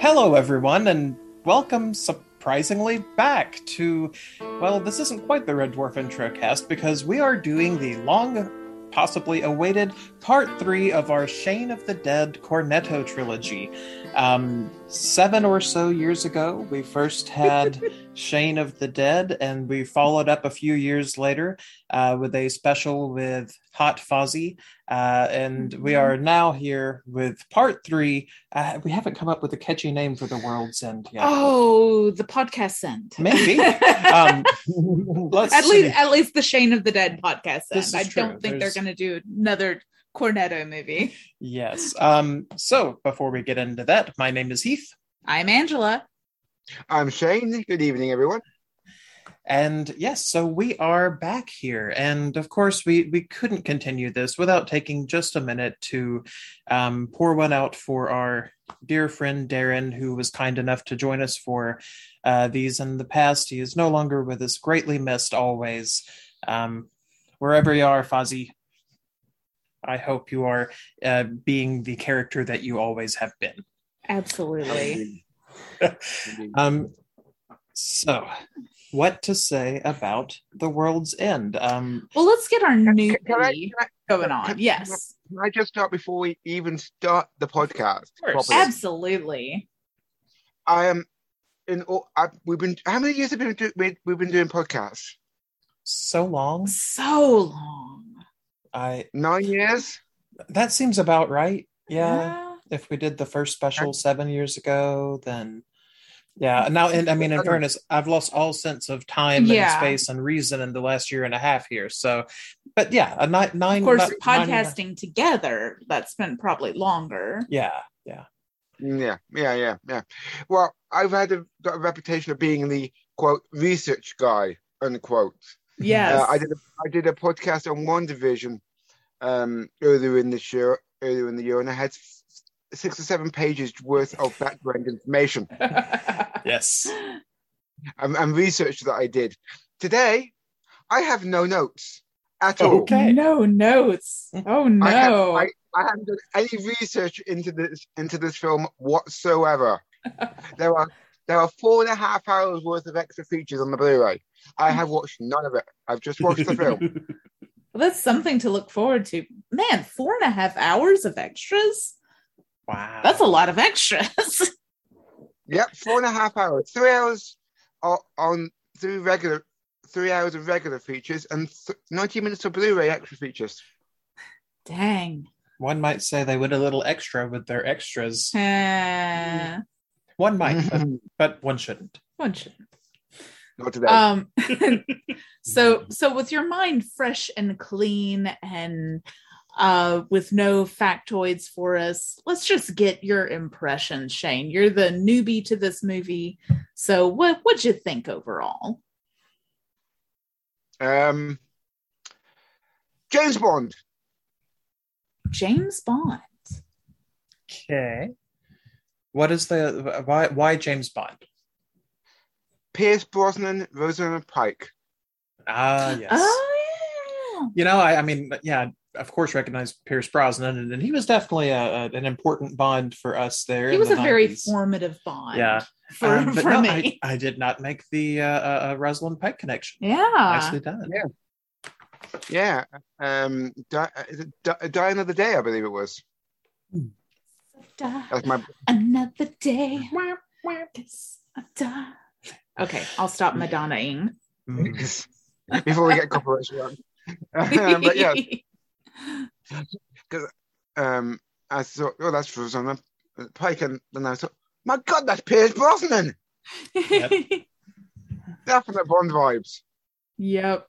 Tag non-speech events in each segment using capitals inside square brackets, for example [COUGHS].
Hello, everyone, and welcome surprisingly back to. Well, this isn't quite the Red Dwarf intro cast because we are doing the long, possibly awaited part three of our Shane of the Dead Cornetto trilogy. Um, seven or so years ago, we first had [LAUGHS] Shane of the Dead, and we followed up a few years later uh, with a special with Hot Fozzie. Uh, and we are now here with part three. Uh, we haven't come up with a catchy name for the world's end yet. Oh, the podcast end. Maybe. [LAUGHS] um, let's at see. least, at least the Shane of the Dead podcast end. I true. don't think There's- they're going to do another Cornetto movie. Yes. Um, so before we get into that, my name is Heath. I'm Angela. I'm Shane. Good evening, everyone. And yes, so we are back here. And of course, we, we couldn't continue this without taking just a minute to um, pour one out for our dear friend Darren, who was kind enough to join us for uh, these in the past. He is no longer with us, greatly missed always. Um, wherever you are, Fozzie, I hope you are uh, being the character that you always have been. Absolutely. [LAUGHS] Um, so, what to say about the world's end? Um, Well, let's get our new Can, can I, movie can, going on. can- Yes, can I just start before we even start the podcast? properly? absolutely. I am in. all- I, we've been. How many years have we been do, we, we've been doing podcasts? so long. So long. I Nine years. that seems about right. Yeah. If we did the first special seven years ago, then yeah. Now, and I mean, in fairness, I've lost all sense of time Yeah. and space and reason in the last year and a half here. So, but yeah, a nine, nine Of course, nine- nine- podcasting together, that's been probably longer. yeah, yeah. Yeah, yeah, yeah, yeah. Well, I've had a, got a reputation of being the quote research guy unquote. Yes. Uh, I did a, I did a podcast on one division um, earlier in this year, earlier in the year, and I had six or seven pages worth of background information [LAUGHS] Yes. and, and research that I did. Today, I have no notes at all. Okay. No notes. Oh no. I, have, I, I haven't done any research into this into this film whatsoever. [LAUGHS] there are there are four and a half hours worth of extra features on the Blu-ray. I have [LAUGHS] watched none of it. I've just watched the film. [LAUGHS] Well, that's something to look forward to. Man, four and a half hours of extras? wow. That's a lot of extras. [LAUGHS] Yep, four and a half hours. Three hours on, on three regular, three hours of regular features, and th- ninety minutes of Blu-ray extra features. Dang. One might say they went a little extra with their extras. Uh, One might, but, [LAUGHS] but one shouldn't. one shouldn't. Not today. Um, [LAUGHS] [LAUGHS] so, so with your mind fresh and clean and uh, with no factoids for us, let's just get your impressions, Shane. You're the newbie to this movie, so what what'd you think overall? um, James Bond. James Bond. Okay. What is the why? Why James Bond? Pierce Brosnan, Rosamund Pike. Ah, [GASPS] yes. Oh yeah. You know, I, I mean, yeah, of course, recognize Pierce Brosnan, and, and he was definitely a, a- an important Bond for us there. yeah, he in was the a very formative Bond. Yeah. for, Um, but for no, me. I, I did not make the uh, uh, uh, Rosalind Pike connection. yeah. Nicely done. Yeah. Yeah. Um, Di- is it Di- Die Another Day, I believe it was. That's my. Another day. This I die. Okay, I'll stop Madonna-ing. Mm. Before we get copyright strike. Um, [LAUGHS] but yeah, [LAUGHS] um, I thought, oh, that's Rosamund Pike, and then I thought, my God, that's Pierce Brosnan. Yep. Definite Bond vibes. yep.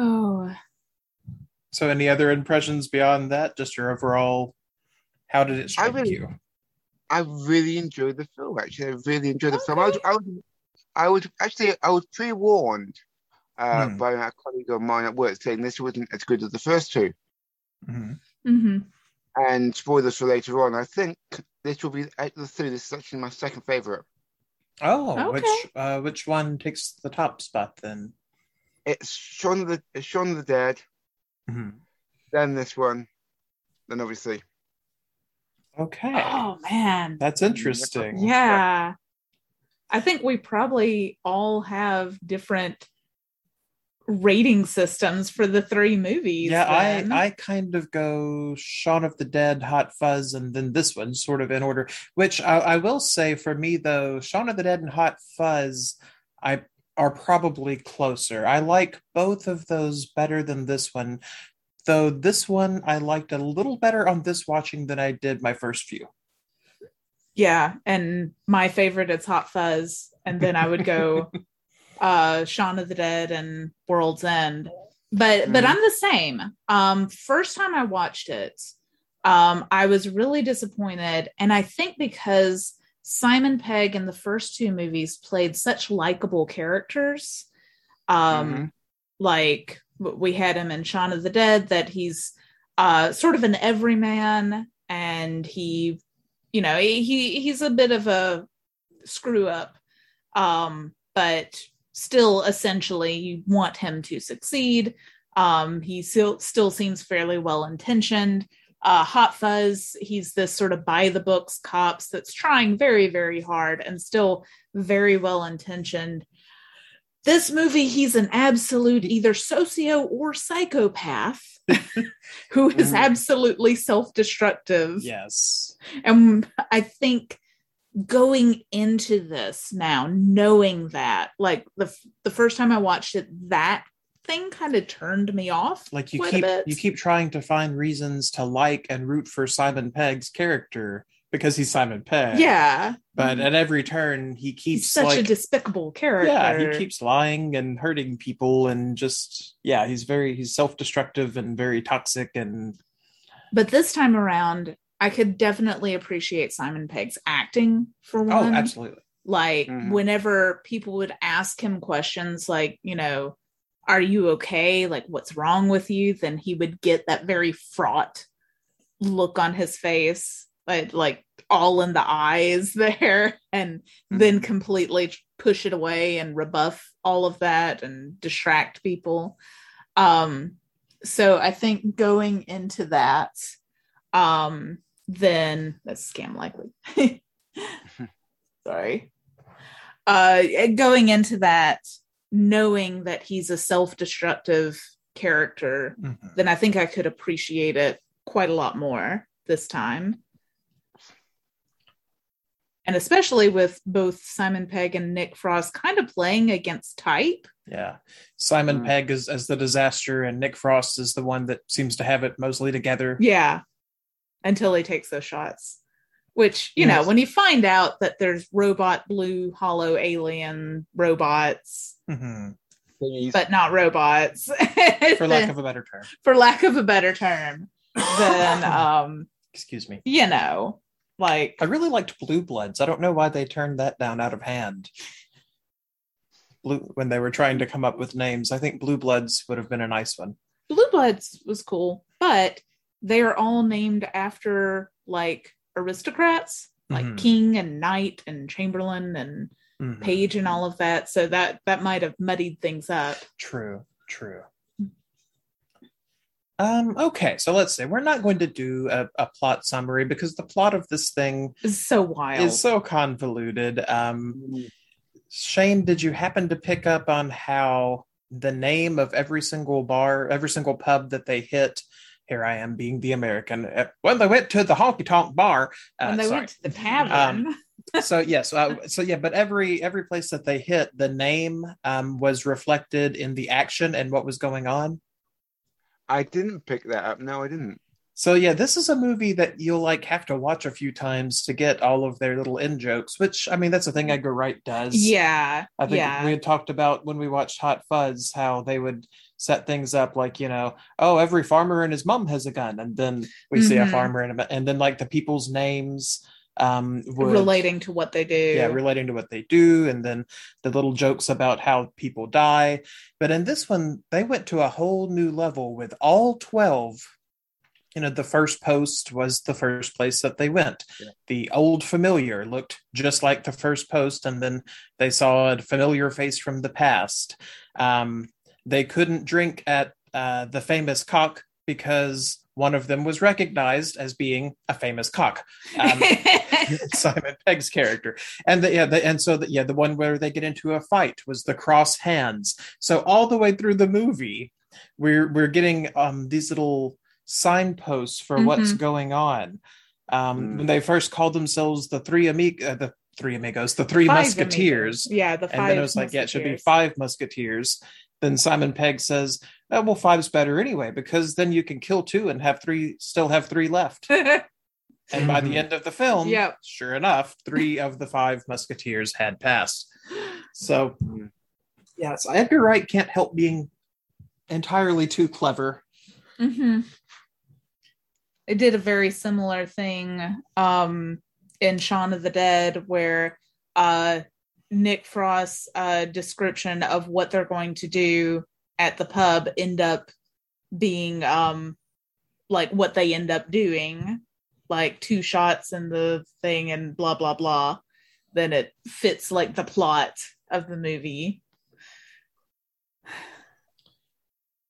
Oh, So, any other impressions beyond that? Just your overall. How did it I strike really- you? I really enjoyed the film. Actually, I really enjoyed the film. I was, I was, I was actually, I was pre-warned uh, Hmm. by a colleague of mine at work saying this wasn't as good as the first two. Mhm. hmm And spoilers for later on. I think this will be out the three. This is actually my second favorite. Oh, Okay. which uh, which one takes the top spot then? It's Shaun of the it's Shaun of the Dead, Mhm. then this one, then obviously Okay. Oh man. That's interesting. Yeah. I think we probably all have different rating systems for the three movies. Yeah, then. I I kind of go Shaun of the Dead, Hot Fuzz, and then this one sort of in order. Which I, I will say for me though, Shaun of the Dead and Hot Fuzz, I are probably closer. I like both of those better than this one, though. This one I liked a little better on this watching than I did my first few. yeah, and my favorite is Hot Fuzz, and then I would go [LAUGHS] uh Shaun of the Dead and World's End. But but Mhm. I'm the same. Um first time I watched it, um I was really disappointed and I think because Simon Pegg in the first two movies played such likable characters. Um Mhm. like we had him in Shaun of the Dead that he's uh sort of an everyman and he you know he he- he's a bit of a screw up um but still essentially you want him to succeed. Um he still still seems fairly well intentioned. Uh hot fuzz he's this sort of by the books cops that's trying very very hard and still very well intentioned this movie he's an absolute either socio or psychopath [LAUGHS] who is Mhm. absolutely self-destructive Yes. and I think going into this now, knowing that, like the the first time I watched it, that thing kind of turned me off. Like you keep you keep trying to find reasons to like and root for Simon Pegg's character because he's Simon Pegg. yeah, But at every turn he keeps he's such like a despicable character. yeah he keeps lying and hurting people and just yeah he's very he's self-destructive and very toxic and But this time around, I could definitely appreciate Simon Pegg's acting for oh one. absolutely like Mhm. whenever people would ask him questions like you know are you okay like what's wrong with you then he would get that very fraught look on his face like like all in the eyes [LAUGHS] there and then completely push it away and rebuff all of that and distract people. Um so i think going into that um then that's scam likely. [LAUGHS] [LAUGHS] Sorry. Uh going into that knowing that he's a self-destructive character Mhm. then i think i could appreciate it quite a lot more this time and especially with both simon pegg and nick frost kind of playing against type yeah simon Mm. pegg is as the disaster and nick frost is the one that seems to have it mostly together Yeah. Until he takes those shots. Which, you know, when you find out that there's robot blue hollow alien robots, Mhm. Thingies. but not robots. [LAUGHS] for lack of a better term for lack of a better term, then [COUGHS] um, excuse me you know, like i really liked blue bloods i don't know why they turned that down out of hand blue when they were trying to come up with names i think blue bloods would have been a nice one Blue Bloods was cool, but they are all named after like aristocrats, like Mhm. king and knight and chamberlain and Mhm. page and all of that. So that that might have muddied things up. True, true. Um, okay, so let's say we're not going to do a, a plot summary because the plot of this thing is so wild. is so convoluted. Um, Shane, did you happen to pick up on how the name of every single bar, every single pub that they hit? Here I am being the American. uh, When they went to the honky tonk bar, uh, when they sorry. went to the tavern. [LAUGHS] so yes uh, so yeah but every every place that they hit the name um was reflected in the action and what was going on I didn't pick that up. No, I didn't. so yeah this is a movie that you'll like have to watch a few times to get all of their little in jokes which i mean that's the thing edgar wright does yeah. i think yeah. we had talked about when we watched hot fuzz how they would set things up like you know oh every farmer and his mom has a gun and then we see a Mhm. farmer and, a, and then like the people's names um would relating to what they do. yeah relating to what they do and then the little jokes about how people die but in this one they went to a whole new level with all 12 you know the first post was the first place that they went Yeah. the old familiar looked just like the first post and then they saw a familiar face from the past um, they couldn't drink at uh, the famous cock because one of them was recognized as being a famous cock. Um, [LAUGHS] Simon Pegg's character, and the, yeah, the, and so the, yeah, the one where they get into a fight was the cross hands. So all the way through the movie, we're we're getting um, these little signposts for what's Mhm. going on. Um, Mm. When they first called themselves the three amig- uh, the three amigos, the three Five musketeers, amigos. Yeah, the five. and then it was like, yeah, it should be five musketeers. Then Simon Pegg says, oh, well, five's better anyway, because then you can kill two and have three, still have three left. [LAUGHS] And by the Mhm. end of the film, Yep. sure enough, three of the five musketeers had passed. So, Mm. yes, Edgar Wright can't help being entirely too clever. hmm It did a very similar thing um, in Shaun of the Dead, where uh, Nick Frost's uh, description of what they're going to do at the pub end up being um, like what they end up doing, like two shots in the thing and blah blah blah. Then it fits like the plot of the movie.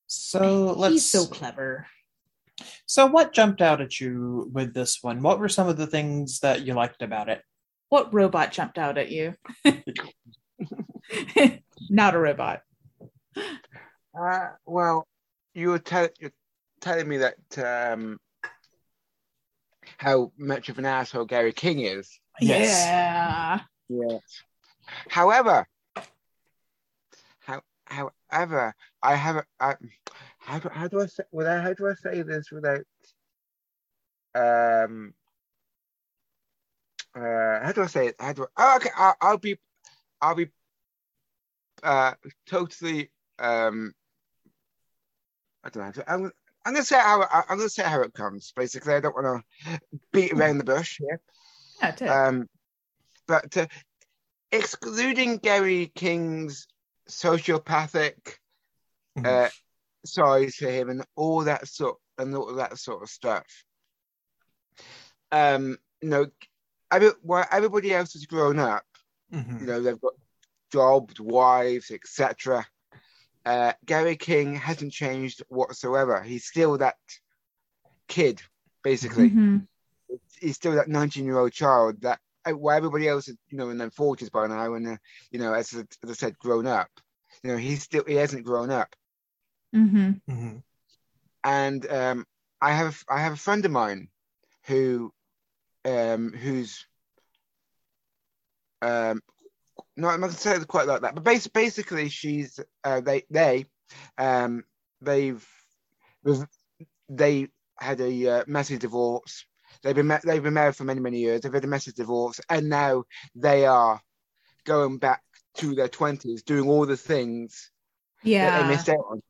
So let's. He's so clever. so, what jumped out at you with this one? What were some of the things that you liked about it? What robot jumped out at you? [LAUGHS] Not a robot. Uh, well, you were tell- you're telling me that um, how much of an asshole Gary King is. Yes. Yeah. Yes. However, how, however, I have a, I, how, do, how do I say without how do I say this without um uh how do I say it? How do I, oh, okay, I'll, I'll be I'll be uh totally um I don't know. how to- I'm, I'm gonna say how I- I'm gonna say how it comes. Basically, I don't want to beat around the bush here. Yeah, too. Um, but uh, excluding Gary King's sociopathic uh, side to him and all that sort and all that sort of stuff, um, you know, every, while everybody else has grown up, Mhm. you know, they've got jobs, wives, etc. Uh, Gary King hasn't changed whatsoever. He's still that kid, basically Mhm. he's still that 19 year old child that uh, while everybody else is you know in their 40s by now and uh, you know as, as I said grown up you know he's still he hasn't grown up Mhm. Mhm. and um I have I have a friend of mine who um who's um no I'm not gonna say it quite like that but bas- basically she's uh, they they um they've they had a uh, messy divorce they've been ma- they've been married for many many years they've had a messy divorce and now they are going back to their 20s doing all the things that Yeah. they missed out on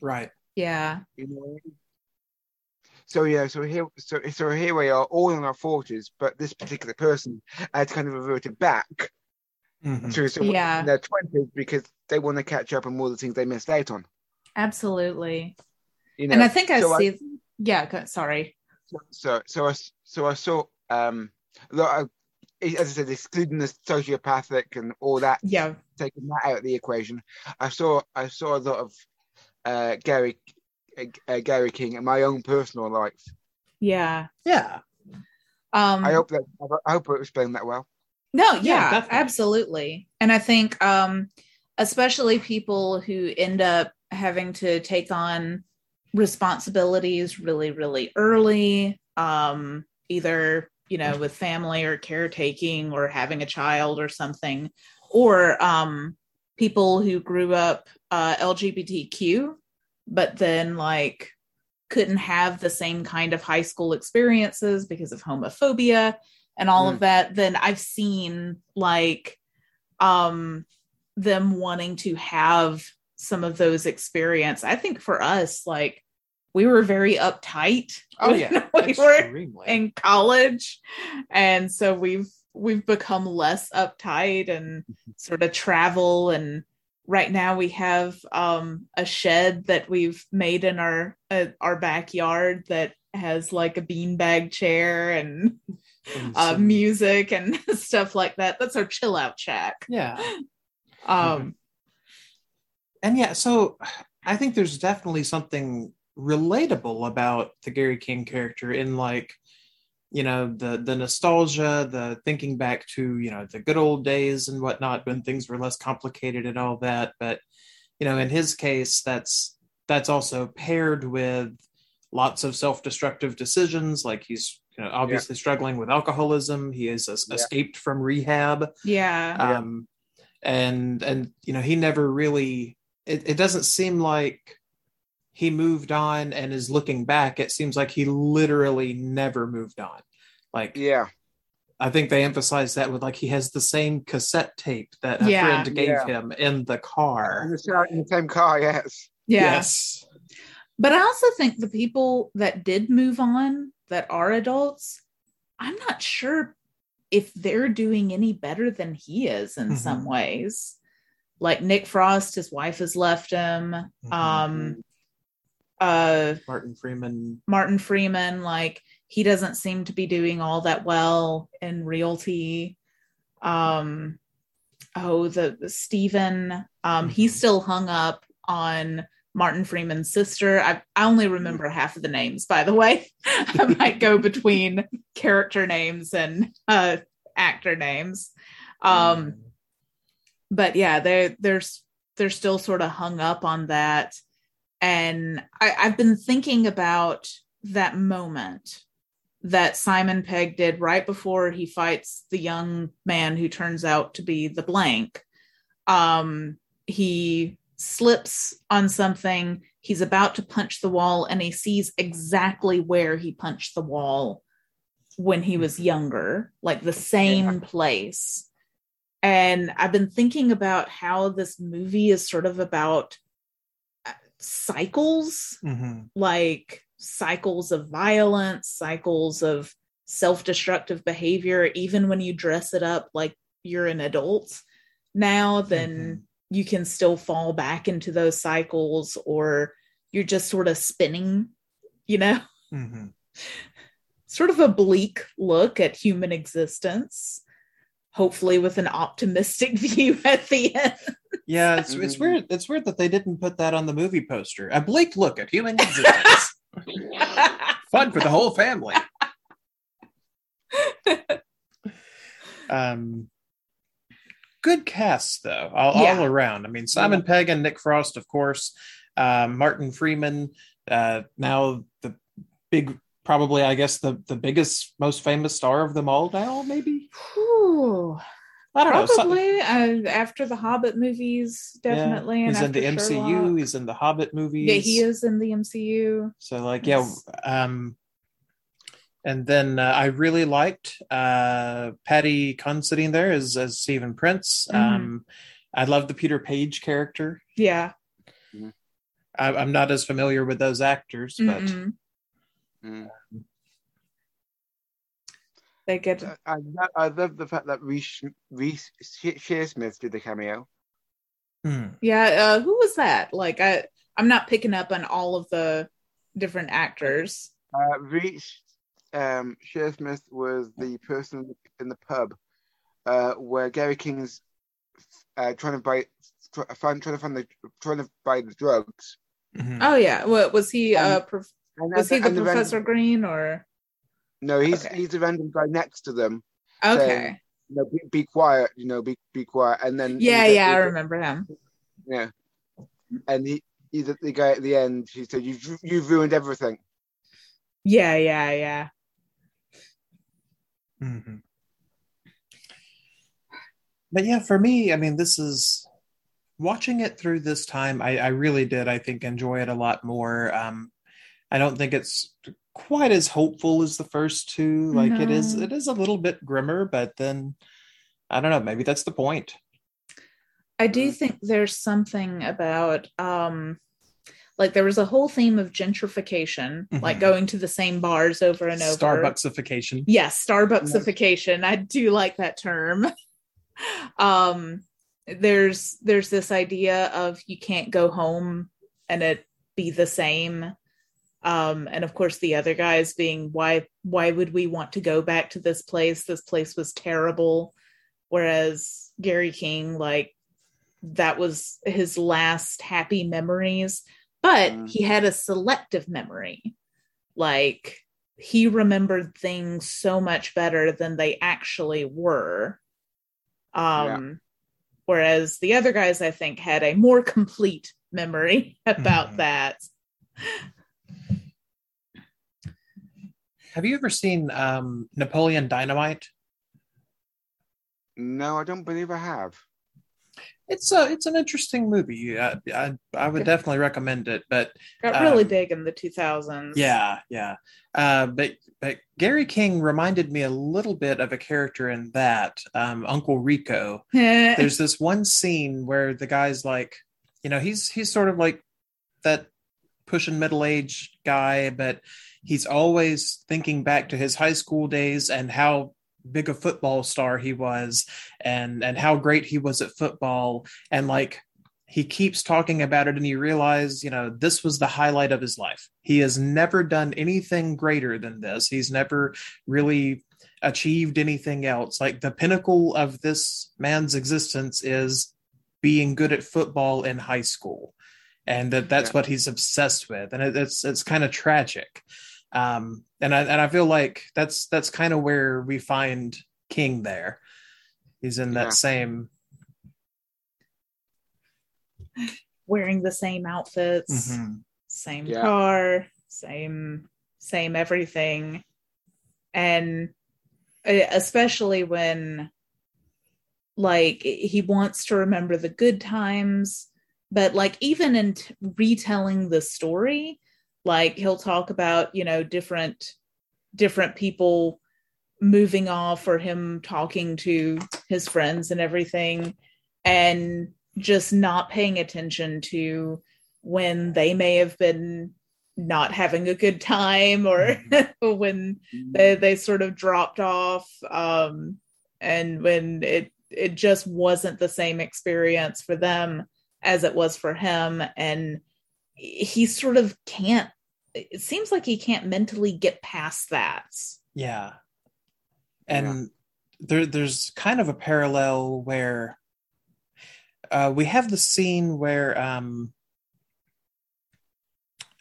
Right. Yeah. you know. So yeah, so here, so so here we are, all in our forties, but this particular person had kind of reverted back Mhm. to someone Yeah. in their twenties because they want to catch up on all the things they missed out on. Absolutely. You know, and I think I so see. yeah. Sorry. so so I so I saw um a lot as I said, excluding the sociopathic and all that, Yeah. taking that out of the equation, I saw I saw a lot of uh, Gary uh, uh, Gary King in my own personal life. Yeah. Yeah. Um, I hope that I hope I explained that well. No, Yeah, yeah, absolutely. And I think um especially people who end up having to take on responsibilities really really early um either you know with family or caretaking or having a child or something or um people who grew up uh LGBTQ but then like couldn't have the same kind of high school experiences because of homophobia and all of that then i've seen like um them wanting to have some of those experience. I think for us like we were very uptight Oh yeah. [LAUGHS] we were Extremely. in college. And so we've we've become less uptight and sort of travel. And right now we have um a shed that we've made in our uh, our backyard that has like a beanbag chair And uh, music and [LAUGHS] stuff like that. That's our chill out shack. Yeah. um And yeah, so I think there's definitely something relatable about the Gary King character in like you know the the nostalgia the thinking back to you know the good old days and whatnot when things were less complicated and all that. But you know in his case that's that's also paired with lots of self-destructive decisions. Like he's you know obviously yeah. struggling with alcoholism he has yeah. escaped from rehab yeah um and and you know he never really it, it doesn't seem like he moved on and is looking back, it seems like he literally never moved on. Like, yeah, I think they emphasize that with like he has the same cassette tape that a yeah, friend gave yeah. him in the car. In the, in the same car, yes. Yeah. Yes. But I also think the people that did move on that are adults, I'm not sure if they're doing any better than he is in mm-hmm. some ways. Like Nick Frost, his wife has left him. Mm-hmm. Um, uh Martin Freeman Martin Freeman like he doesn't seem to be doing all that well in realty um oh the, the Stephen um mm-hmm. he's still hung up on Martin Freeman's sister. I, I only remember half of the names, by the way. [LAUGHS] I might go between character names and uh, actor names. Um, mm. But yeah, they're, they're they're still sort of hung up on that and I, I've been thinking about that moment that Simon Pegg did right before he fights the young man who turns out to be the blank. Um, he slips on something. He's about to punch the wall, and he sees exactly where he punched the wall when he was younger, like the same place. And I've been thinking about how this movie is sort of about cycles, mm-hmm. like cycles of violence, cycles of self destructive behavior, even when you dress it up like you're an adult now, then mm-hmm. You can still fall back into those cycles or you're just sort of spinning, you know? Mm-hmm. [LAUGHS] Sort of a bleak look at human existence hopefully with an optimistic [LAUGHS] view at the end. yeah, it's [LAUGHS] it's weird. It's weird that they didn't put that on the movie poster. A bleak look at human existence. Fun for the whole family. um good cast though all, yeah. all around i mean simon yeah. pegg and nick frost of course um, martin freeman uh, now the big probably i guess the the biggest most famous star of them all now maybe Ooh, I don't Probably, know. uh, after the Hobbit movies, definitely. Yeah, he's in the MCU. Sherlock. He's in the Hobbit movies. Yeah, he is in the MCU. So, like, yes. yeah. Um, and then uh, I really liked uh, Paddy Considine there as, as Stephen Prince. Mm-hmm. Um, I love the Peter Page character. Yeah. I, am not as familiar with those actors, but. Mm-hmm. They get. I, I love the fact that Reese Reece Shearsmith did the cameo. Hmm. Yeah, uh, who was that? Like, I I'm not picking up on all of the different actors. Uh, Reece um, Shearsmith was the person in the pub uh, where Gary King's uh, trying to buy, trying, trying to find the, trying to buy the drugs. Mm-hmm. Oh yeah, what was he? Uh, prof- was he the Professor Green or? No, he's okay. he's a random guy next to them. Okay. Saying, you know, be, be, quiet. You know, be be quiet. And then yeah, yeah, I remember him. Yeah, and he he's the guy at the end. He said, "You've you've ruined everything." Yeah, yeah, yeah. Mm-hmm. But yeah, for me, I mean, this is watching it through this time. I, I really did, I think, enjoy it a lot more. Um, I don't think it's quite as hopeful as the first two. Like no. it is, it is a little bit grimmer, but then I don't know. Maybe that's the point. I do think there's something about um like there was a whole theme of gentrification, mm-hmm. like going to the same bars over and over. Starbucksification. Yes, Starbucksification. I do like that term. [LAUGHS] um there's there's this idea of you can't go home and it be the same um, and of course the other guys being why why would we want to go back to this place this place was terrible whereas gary king like that was his last happy memories but Mm. he had a selective memory. Like he remembered things so much better than they actually were. Um, whereas the other guys, I think, had a more complete memory [LAUGHS] about Mhm. that. Have you ever seen um, Napoleon Dynamite? No, I don't believe I have. It's a it's an interesting movie. I I, I would definitely recommend it. But Got really Um, big in the 2000s. yeah, yeah. Uh, but but Gary King reminded me a little bit of a character in that um, Uncle Rico. [LAUGHS] There's this one scene where the guy's like, you know, he's he's sort of like that pushing middle aged guy, but he's always thinking back to his high school days and how big a football star he was and and how great he was at football. And like he keeps talking about it and you realize you know this was the highlight of his life. He has never done anything greater than this. He's never really achieved anything else. Like the pinnacle of this man's existence is being good at football in high school and that that's Yeah. what he's obsessed with. And it, it's it's kind of tragic um and i and i feel like that's that's kind of where we find king there he's in that Yeah. same Wearing the same outfits. Mhm. same Yeah. car, same same everything. And uh, especially when like he wants to remember the good times, but like even in t- retelling the story, like he'll talk about, you know, different different people moving off or him talking to his friends and everything and just not paying attention to when they may have been not having a good time or [LAUGHS] when they, they sort of dropped off um, and when it it just wasn't the same experience for them as it was for him. And he sort of can't it seems like he can't mentally get past that Yeah. And there there's kind of a parallel where uh, we have the scene where um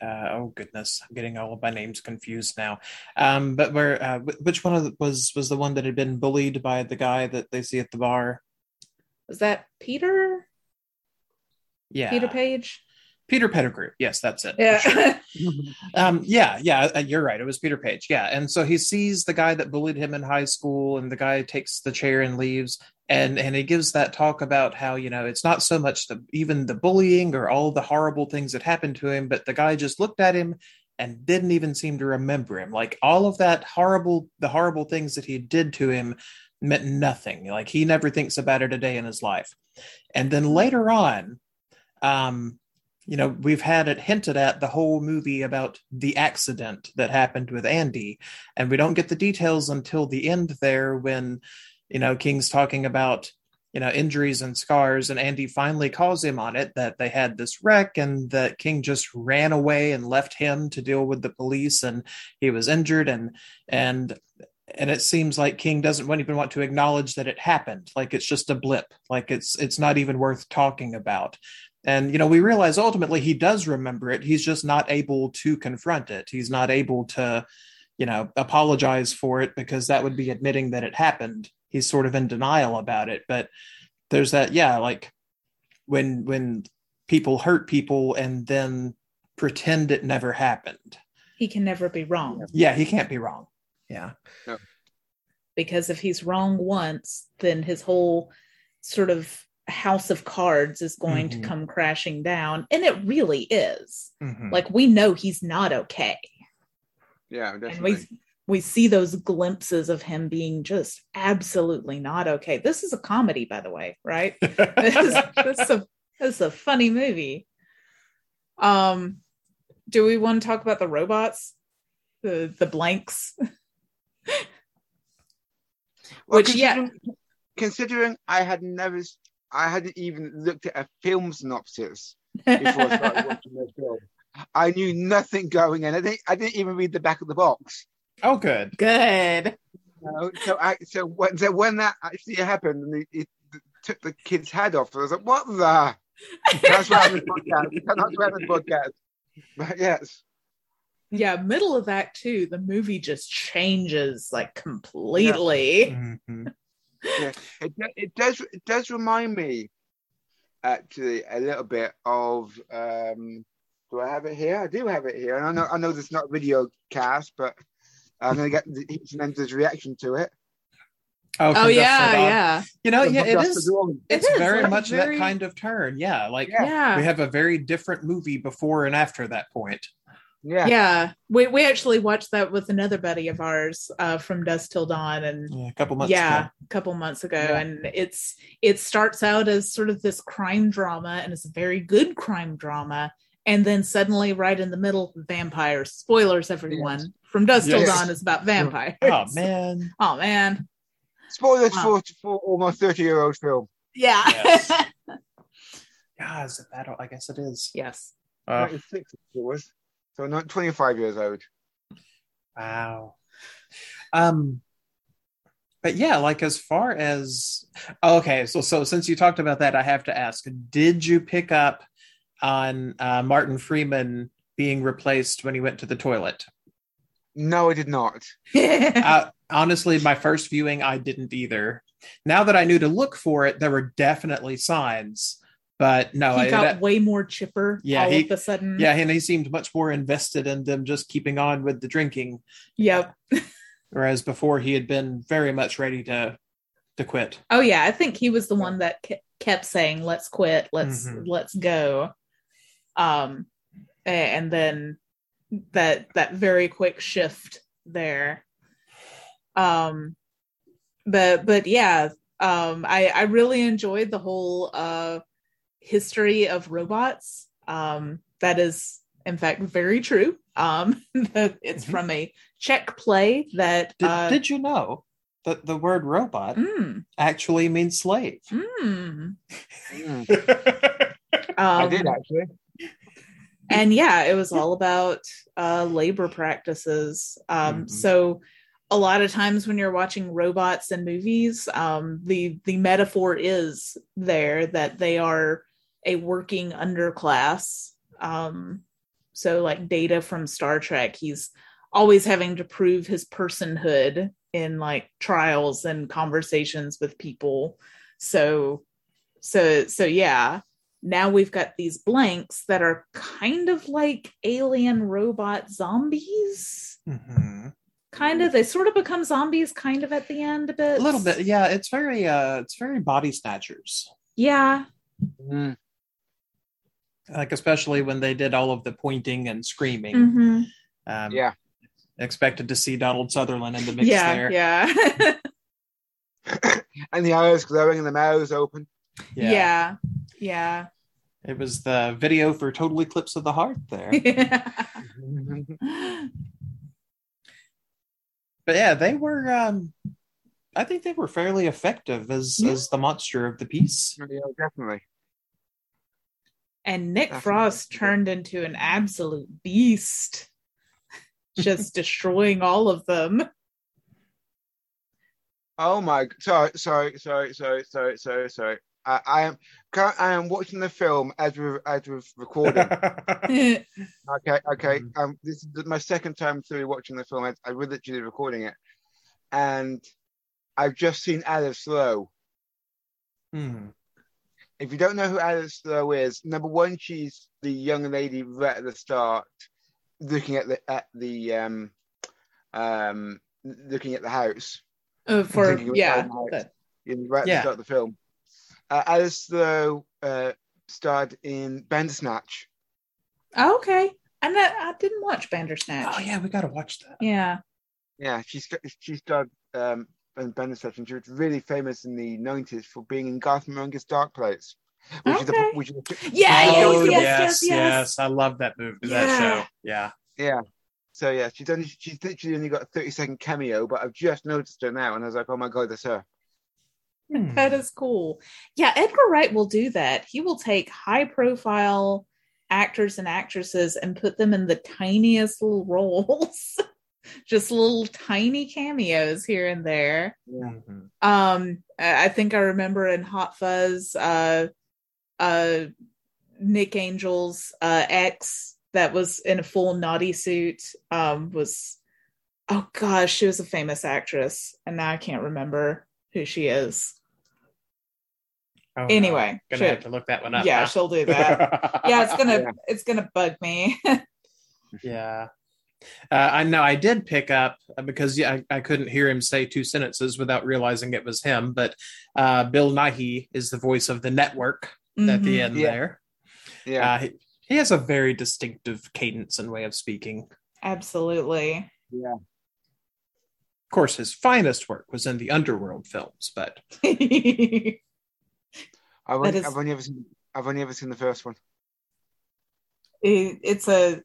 uh, oh goodness, I'm getting all of my names confused now. Um, but where uh, which one of the, was was the one that had been bullied by the guy that they see at the bar? was that peter Yeah, peter page Peter Pettigrew. Yes, that's it. for sure. yeah [LAUGHS] [LAUGHS] Um, yeah, yeah, uh, you're right. It was Peter Page. Yeah, and so he sees the guy that bullied him in high school, and the guy takes the chair and leaves, and and he gives that talk about how you know it's not so much the even the bullying or all the horrible things that happened to him, but the guy just looked at him and didn't even seem to remember him. Like all of that horrible, the horrible things that he did to him meant nothing. Like he never thinks about it a day in his life. And then later on, um, you know, we've had it hinted at the whole movie about the accident that happened with Andy, and we don't get the details until the end there when, you know, King's talking about, you know, injuries and scars, and Andy finally calls him on it that they had this wreck and that King just ran away and left him to deal with the police and he was injured and and and it seems like King doesn't even want to acknowledge that it happened. Like it's just a blip. Like it's it's not even worth talking about. And you know, we realize ultimately he does remember it. He's just not able to confront it. He's not able to, you know, apologize for it because that would be admitting that it happened. He's sort of in denial about it. But there's that, yeah, like when when people hurt people and then pretend it never happened. he can never be wrong Yeah, he can't be wrong. Yeah. because if he's wrong once, then his whole sort of house of cards is going Mhm. to come crashing down. And it really is. Mhm. Like we know he's not okay. Yeah, And we we see those glimpses of him being just absolutely not okay. This is a comedy, by the way, right? [LAUGHS] this, is, this, is a, this is a funny movie. Um, do we want to talk about the robots, the the blanks? Well, Which, yeah. considering, considering I had never, s- I hadn't even looked at a film synopsis before I started [LAUGHS] watching the film. I knew nothing going in. I didn't, I didn't even read the back of the box. oh, good. Good. You know? So I, so when, so when that actually happened and it, it took the kid's head off, I was like, "What the?" [LAUGHS] That's why I'm in podcast. That's why I'm in podcast. But yes, Yeah, middle of Act Two, the movie just changes like completely. Mhm. Yeah. It, it does it does remind me actually a little bit of um do I have it here? I do have it here. And I know I know this is not a video cast, but I'm gonna get the Heats and Enders reaction to it. Oh from Dusk yeah, yeah, You know, yeah, it Dusk is. Till Dawn. It It's is, very much very- that kind of turn. Yeah, like Yeah. yeah. we have a very different movie before and after that point. Yeah. yeah we we actually watched that with another buddy of ours uh from dusk till dawn and Yeah, a couple months yeah ago. a couple months ago Yeah. and it's it starts out as sort of this crime drama and it's a very good crime drama and then suddenly right in the middle vampires spoilers everyone from dusk till dawn is about vampires Oh man. [LAUGHS] oh man Spoilers Wow. for for almost 30 year old film. yeah Yes. [LAUGHS] Yeah, is it that? old? I guess it is. yes Uh, 96 it was. So not 25 years old. Wow. Um but yeah, like as far as okay, so so since you talked about that, I have to ask, did you pick up on uh, Martin Freeman being replaced when he went to the toilet? No, I did not. [LAUGHS] uh, honestly, my first viewing, I didn't either. Now that I knew to look for it, there were definitely signs, but no, he I, got that- way more chipper Yeah, all he- of a sudden yeah, and he seemed much more invested in them just keeping on with the drinking, yep [LAUGHS] whereas before he had been very much ready to to quit. Oh yeah, I think he was the one that kept saying, "Let's quit, let's Mhm. let's go," um, and then that that very quick shift there. Um, but but yeah, um, I I really enjoyed the whole uh history of robots. Um, that is in fact very true. Um, [LAUGHS] that it's Mhm. from a Czech play that Did, uh, did you know that the word robot mm, actually means slave? mm. [LAUGHS] I did actually. and yeah it was all about uh labor practices um Mhm. so a lot of times when you're watching robots in movies um the the metaphor is there that they are a working underclass. Um so like data from star trek he's always having to prove his personhood in like trials and conversations with people. So so so yeah. Now we've got these blanks that are kind of like alien robot zombies. Mhm. kind of they sort of become zombies kind of at the end a bit. A little bit, yeah. It's very, uh, it's very body snatchers. yeah. Mm, Like especially when they did all of the pointing and screaming. Mhm. Um, yeah. expected to see Donald Sutherland in the mix yeah there. yeah [LAUGHS] And the eyes glowing and the mouths open. yeah yeah It was the video for Total Eclipse of the Heart there. [LAUGHS] [LAUGHS] but yeah, they were um I think they were fairly effective as Yeah. as the monster of the piece. yeah, definitely. And nick Definitely. frost turned into an absolute beast [LAUGHS] just destroying all of them Oh my! Sorry, sorry, sorry, sorry, sorry, sorry, sorry. I, I am I am watching the film as we're as we're recording. [LAUGHS] [LAUGHS] Okay, okay. Mhm. Um, this is my second time through watching the film. I, I was literally recording it, and I've just seen Alice Lowe. Hmm. If you don't know who Alice Lowe is, number one, she's the young lady right at the start, looking at the at the um um looking at the house. Uh, for thinking of yeah Iron Heights. that- in right at Yeah. the start of the film. Uh, Alice Lowe uh, starred in Bandersnatch. oh, okay and that i didn't watch bandersnatch Oh yeah, we gotta watch that. yeah Yeah, she st- she starred um, in Bandersnatch, and she was really famous in the nineties for being in Garth Marenghi's Dark Place, which is Okay. a, which is a, Yeah, oh, yes, yes, yes, yes, yes. I love that movie, Yeah. that show. Yeah. yeah. So yeah, she's only she's literally only got a thirty second cameo, but I've just noticed her now, and I was like, oh my god, that's her. Hmm. That is cool. Yeah, Edgar Wright will do that. He will take high profile actors and actresses and put them in the tiniest little [LAUGHS] roles. Just little tiny cameos here and there. Mhm. Um I think I remember in Hot Fuzz uh uh Nick Angel's uh ex that was in a full naughty suit um, was oh gosh, she was a famous actress, and now I can't remember who she is. Oh, no. Anyway, gonna shit. have to look that one up. yeah, huh? she'll do that. yeah, it's gonna [LAUGHS] Yeah. it's gonna bug me. [LAUGHS] Yeah. Uh, I know I did pick up uh, because yeah, I, I couldn't hear him say two sentences without realizing it was him. But uh, Bill Nighy is the voice of the network at the Mhm. end Yeah. there. Yeah. Uh, he, he has a very distinctive cadence and way of speaking. Absolutely. yeah. Of course, his finest work was in the Underworld films, but [LAUGHS] I've only, is- I've only ever seen I've only ever seen the first one. it's a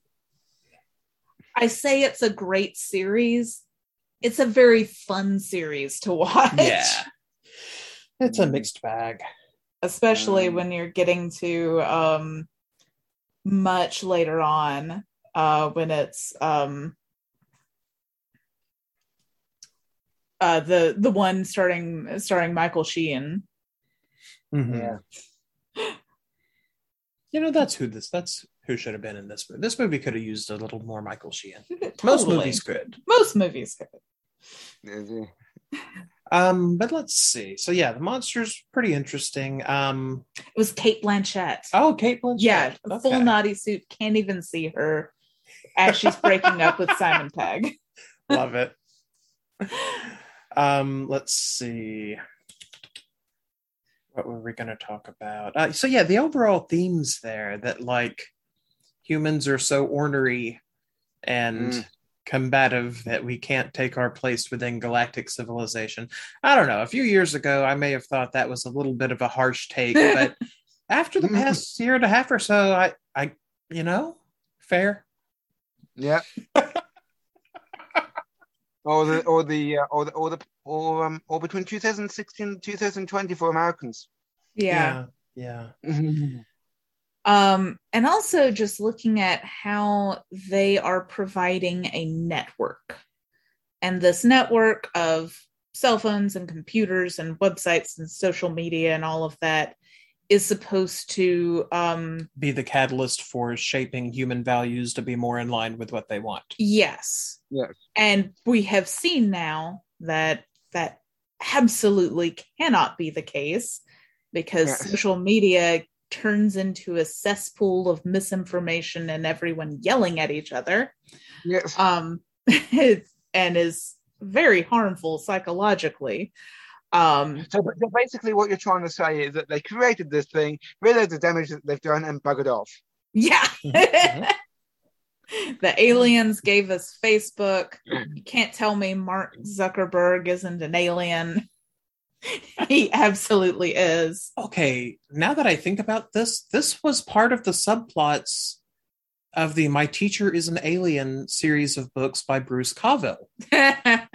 I say it's a great series. It's a very fun series to watch. yeah, [LAUGHS] it's a mixed bag. especially Um, when you're getting to um much later on uh when it's um uh the the one starting starring Michael Sheen. Mhm. Yeah. You know, that's who this. That's who should have been in this movie. This movie could have used a little more Michael Sheen. [LAUGHS] Most movies could. Most movies could. Um, but let's see. So yeah, the monster's pretty interesting. Um, It was Cate Blanchett. oh, Cate Blanchett. yeah, a full naughty suit. Can't even see her as she's breaking up with Simon Pegg. [LAUGHS] Love it. Um, let's see. What were we going to talk about? Uh, so yeah, the overall themes there that like humans are so ornery and Mm. combative that we can't take our place within galactic civilization. I don't know. A few years ago, I may have thought that was a little bit of a harsh take, [LAUGHS] but after the past year and a half or so, I, I, you know, fair. Yeah. [LAUGHS] or the or the uh, or the or the or um or between 2016 and 2020 for Americans. yeah. yeah. [LAUGHS] Um, and also just looking at how they are providing a network. And this network of cell phones and computers and websites and social media and all of that is supposed to um be the catalyst for shaping human values to be more in line with what they want. yes. Yes. And we have seen now that that absolutely cannot be the case because Yes. social media turns into a cesspool of misinformation and everyone yelling at each other. Yes. um [LAUGHS] and is very harmful psychologically um So, so basically, what you're trying to say is that they created this thing, realized the damage that they've done, and buggered off. yeah Mhm. [LAUGHS] the aliens gave us facebook you can't tell me mark zuckerberg isn't an alien [LAUGHS] he absolutely is Okay, now that I think about this, this was part of the subplots of the My Teacher is an Alien series of books by Bruce Coville. [LAUGHS]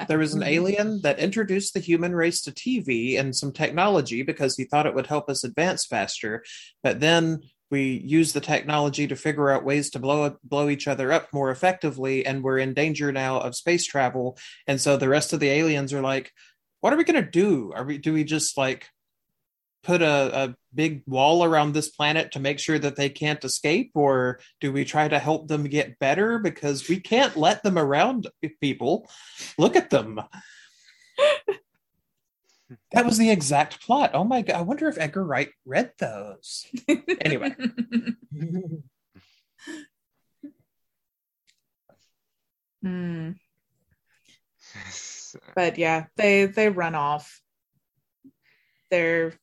There was an alien that introduced the human race to TV and some technology because he thought it would help us advance faster. But then we use the technology to figure out ways to blow blow each other up more effectively, and we're in danger now of space travel. And so the rest of the aliens are like, "What are we gonna do? Are we do we just like put a, a big wall around this planet to make sure that they can't escape, or do we try to help them get better because we can't let them around people? Look at them." [LAUGHS] That was the exact plot. Oh my god! I wonder if Edgar Wright read those. Anyway. [LAUGHS] Hmm. [LAUGHS] but yeah they they run off. They're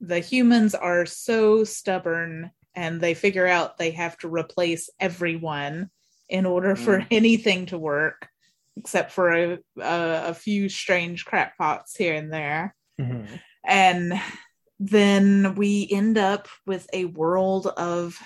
the humans are so stubborn and they figure out they have to replace everyone in order for mm. anything to work except for a, a, a few strange crackpots here and there. Mm-hmm. And then we end up with a world of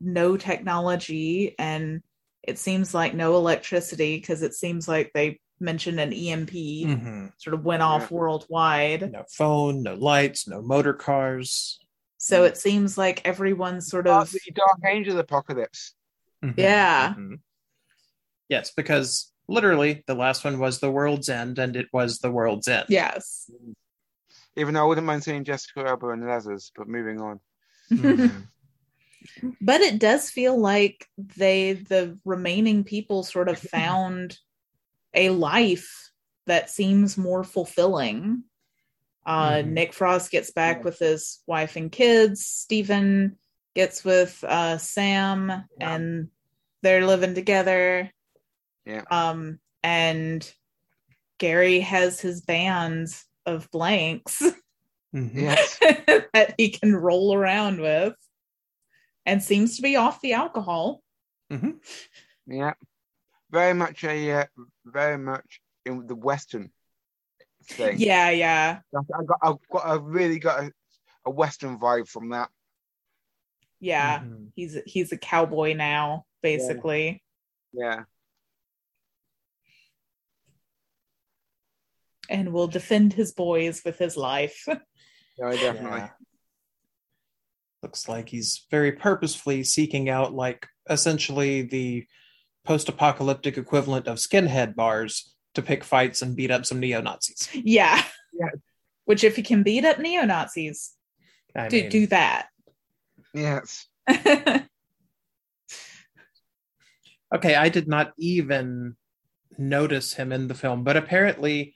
no technology and it seems like no electricity because it seems like they mentioned an EMP Mhm. sort of went off worldwide. No phone, no lights, no motor cars. So it seems like everyone's sort Dark, of the Dark Angel apocalypse. Mhm. Yeah. Mhm. Yes, because literally the last one was the world's end, and it was the world's end. yes. Even though I wouldn't mind seeing Jessica Alba and Lazarus, but moving on. [LAUGHS] But it does feel like they the remaining people sort of [LAUGHS] found a life that seems more fulfilling uh Mhm. nick frost gets back with his wife and kids stephen gets with uh sam Yeah. and they're living together Yeah. um and gary has his band of blanks [LAUGHS] Mhm. Yes. [LAUGHS] that he can roll around with and seems to be off the alcohol. Yeah. Very much a uh, very much in the Western thing. Yeah, yeah. I got I got I really got a, a Western vibe from that. Yeah. Mhm. He's he's a cowboy now, basically. Yeah. And will defend his boys with his life. [LAUGHS] No, definitely. Yeah. Looks like he's very purposefully seeking out, like, essentially the post apocalyptic equivalent of skinhead bars to pick fights and beat up some neo Nazis. yeah. Yeah. Which if he can beat up neo Nazis, do mean, do that. Yes. [LAUGHS] okay, I did not even notice him in the film, but apparently.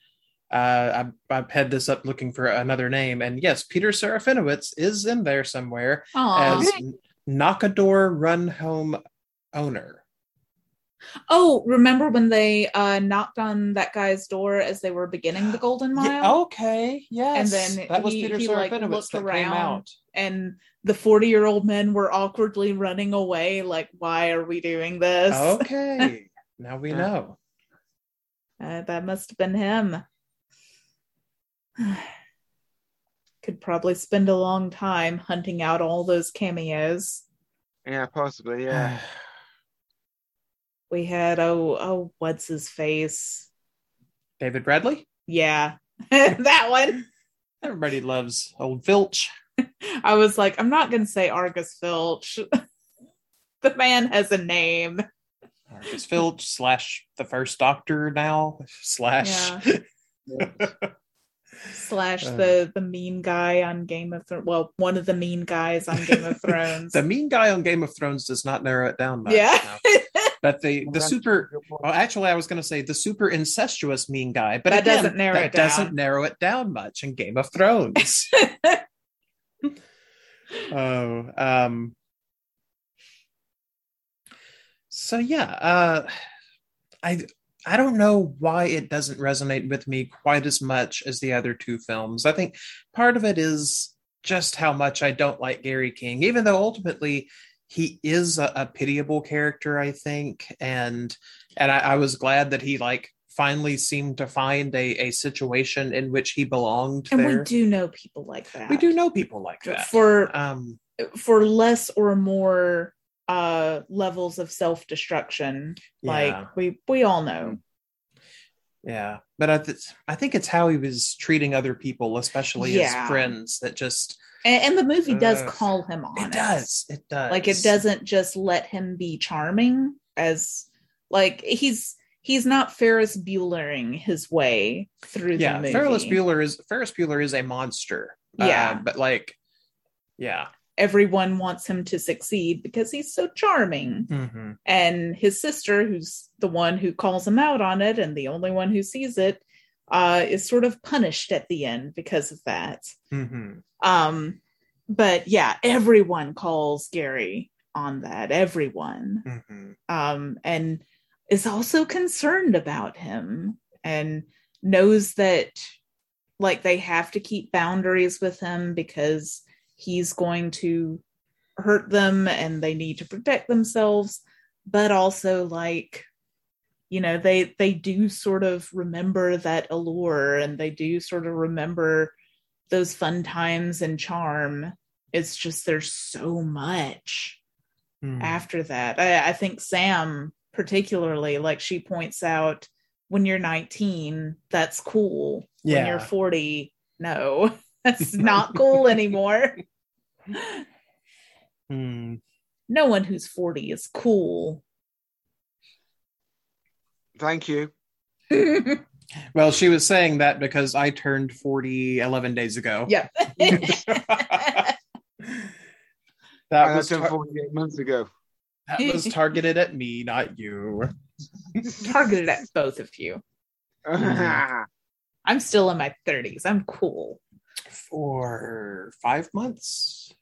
Uh, I, I've had this up looking for another name, and yes, Peter Serafinowicz is in there somewhere Aw. as Knockador Run Home owner. Oh, remember when they uh knocked on that guy's door as they were beginning the Golden Mile? Yeah, okay, yes, And then that was he- Peter he, like, looked that came around. out. and the 40 year old men were awkwardly running away like why are we doing this Okay, now we know. Uh, that must have been him could probably spend a long time hunting out all those cameos Yeah, possibly. Yeah. We had oh oh what's his face David Bradley. yeah [LAUGHS] that one Everybody loves old Filch. [LAUGHS] i was like i'm not gonna say argus filch [LAUGHS] the man has a name Marcus Filch slash the first Doctor now slash. slash Uh. the the mean guy on game of thrones well one of the mean guys on game of thrones the mean guy on Game of Thrones does not narrow it down much. yeah no. But the the super a good point. well, actually, I was going to say the super incestuous mean guy, but That again, doesn't narrow that it down. doesn't narrow it down much in Game of Thrones. [LAUGHS] [LAUGHS] oh, um, so yeah, uh, I I don't know why it doesn't resonate with me quite as much as the other two films. I think part of it is just how much I don't like Gary King, even though ultimately he is a, a pitiable character, I think, and and I, I was glad that he like finally seemed to find a, a situation in which he belonged and there. we do know people like that We do know people like that. for Um, for less or more uh levels of self-destruction yeah, like we we all know yeah, but I, th- I think it's how he was treating other people, especially Yeah. his friends, that just and, and the movie does call him on it does, it does. like it doesn't just let him be charming as like he's he's not ferris buellering his way through Yeah, the movie Ferris Bueller is Ferris Bueller is a monster. Uh, Yeah. but like, yeah, everyone wants him to succeed because he's so charming mm-hmm. and his sister who's the one who calls him out on it and the only one who sees it uh is sort of punished at the end because of that Mm-hmm. um but yeah everyone calls gary on that everyone Mm-hmm. um and is also concerned about him and knows that like they have to keep boundaries with him because he's going to hurt them and they need to protect themselves but also like you know they they do sort of remember that allure and they do sort of remember those fun times and charm it's just there's so much Mm-hmm. after that. I, I think Sam, particularly, like she points out, when you're 19, that's cool. When you're 40, no, [LAUGHS] that's not cool anymore. [LAUGHS] Hmm. No one who's 40 is cool. Thank you. [LAUGHS] Well, she was saying that because I turned 40 11 days ago. yep. [LAUGHS] that That was tar- 48 months ago. that was targeted at me, not you. Targeted at both of you. I'm still in my 30s. I'm cool. For five months.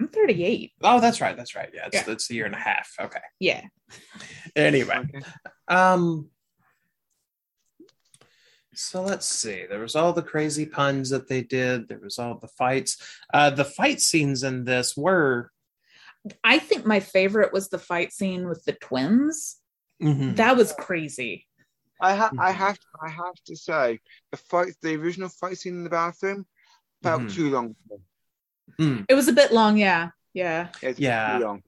I'm 38. Oh, that's right. That's right. Yeah, it's, Yeah. it's a year and a half. Okay. Yeah. Anyway, Okay. um, so let's see. There was all the crazy puns that they did. There was all the fights. Uh, the fight scenes in this were I think my favorite was the fight scene with the twins. Mhm. That was crazy. I ha- I Mhm. have I have to say the fight the original fight scene in the bathroom felt Mhm. too long. It was a bit long. Yeah. Yeah. It's Yeah. too long.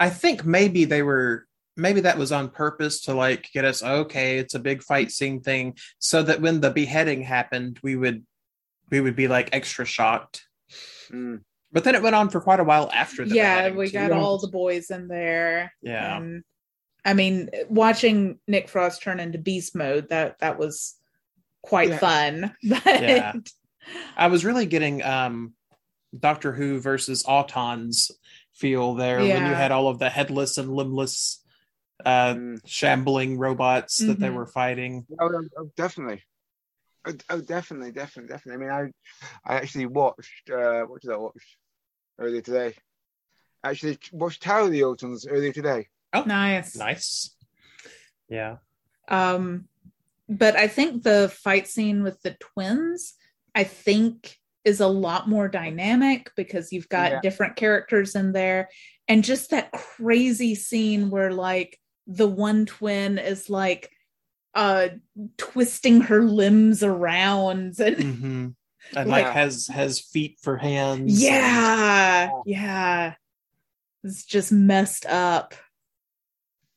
I think maybe they were maybe that was on purpose to like get us okay, it's a big fight scene thing, so that when the beheading happened, we would we would be like extra shocked. Mm. But then it went on for quite a while after the Yeah. We too. got all the boys in there. yeah. And I mean, watching Nick Frost turn into beast mode, that that was quite Yeah. fun. [LAUGHS] But Yeah. I was really getting um Doctor Who versus Autons feel there when you had all of the headless and limbless uh Mm. shambling robots that they Mhm. were fighting. Oh, oh, oh, definitely. Oh, oh, definitely, definitely, definitely. I mean, I, I actually watched. Uh, what did I watch earlier today? Actually, watched Terror of the Autons earlier today. Oh, nice. Nice. Yeah. Um, but I think the fight scene with the twins, I think, is a lot more dynamic because you've got Yeah. different characters in there, and just that crazy scene where like the one twin is like uh twisting her limbs around and [LAUGHS] hmm And like Yeah. has has feet for hands. yeah yeah it's just messed up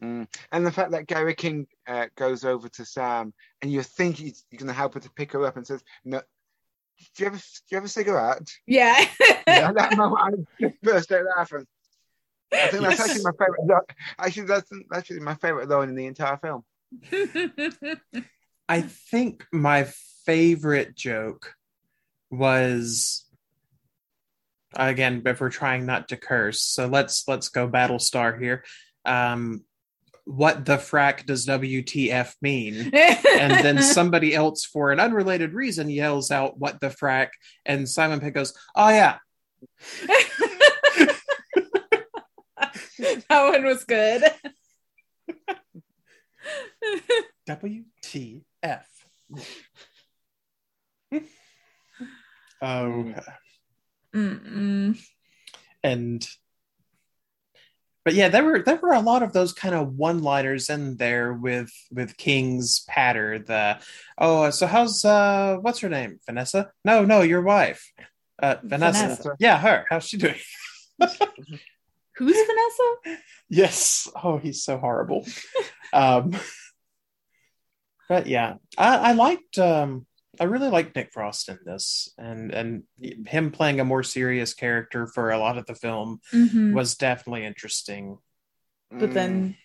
Mm. And the fact that Gary King uh, goes over to Sam, and you think he's, he's going to help her to pick her up, and says, "No, do you have a, do you have a cigarette?" yeah At [LAUGHS] that moment, I burst out laughing. I think that's actually my favorite. lo- Actually, that's actually my favorite line in the entire film. I think my favorite joke was again, if we're trying not to curse, so let's let's go Battlestar here. Um, what the frack does WTF mean? and then [LAUGHS] somebody else, for an unrelated reason, yells out "What the frack?" and Simon Pegg goes, "Oh yeah, [LAUGHS] that one was good [LAUGHS] WTF." oh, Mm-mm. and but yeah there were there were a lot of those kind of one liners in there with with king's patter the oh so how's uh what's her name? Vanessa? No no your wife. Uh vanessa, Vanessa. yeah her. How's she doing? [LAUGHS] Who's vanessa? Yes. Oh he's so horrible. Um [LAUGHS] but yeah i i liked um I really like Nick Frost in this, and and him playing a more serious character for a lot of the film Mhm. was definitely interesting. but Mm. then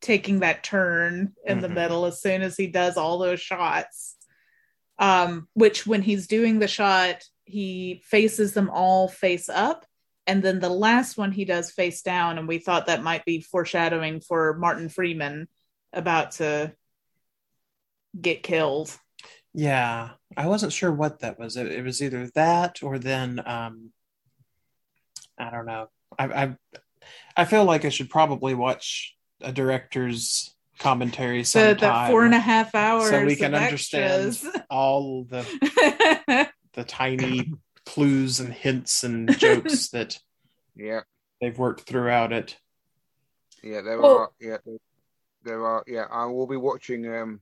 taking that turn in the Mhm. middle as soon as he does all those shots um which when he's doing the shot he faces them all face up and then the last one he does face down and we thought that might be foreshadowing for martin freeman about to get killed Yeah, I wasn't sure what that was. It, it was either that or then um, I don't know. I, I I feel like I should probably watch a director's commentary so sometime that four and a half hours so we can understand extras. [LAUGHS] all the [LAUGHS] the tiny clues and hints and jokes that [LAUGHS] Yeah, they've worked throughout it. yeah, there Well- are. Yeah, there, there are. Yeah, I will be watching um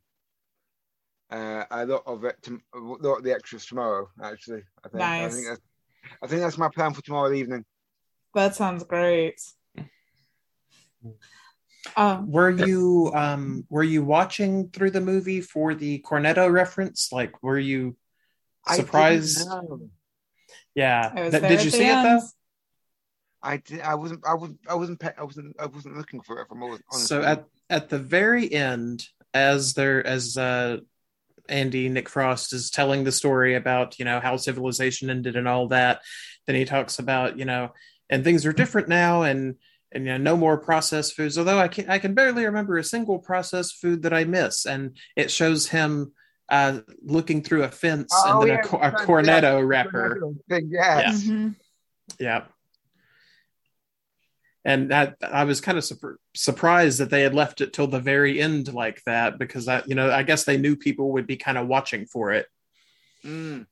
uh, a lot of it. To, a lot of the extras tomorrow. Actually, I think. I think that's, I think that's my plan for tomorrow evening. that sounds great [LAUGHS] um Were you um were you watching through the movie for the Cornetto reference? Like were you surprised? Yeah. I Th- did you the see it though? I did. I wasn't. I was. I wasn't. I wasn't. I wasn't looking for it. From all. So at at the very end, as there as uh Andy Nick Frost is telling the story about you know how civilization ended and all that, then he talks about you know and things are different now, and and you know, no more processed foods. Although I can I can barely remember a single processed food that I miss, and it shows him uh, looking through a fence Oh, and then yeah, a, a cornetto wrapper. Thing, Yeah. yes. Mhm. Yeah. And that I was kind of surp- surprised that they had left it till the very end like that because that you know I guess they knew people would be kind of watching for it. Mm.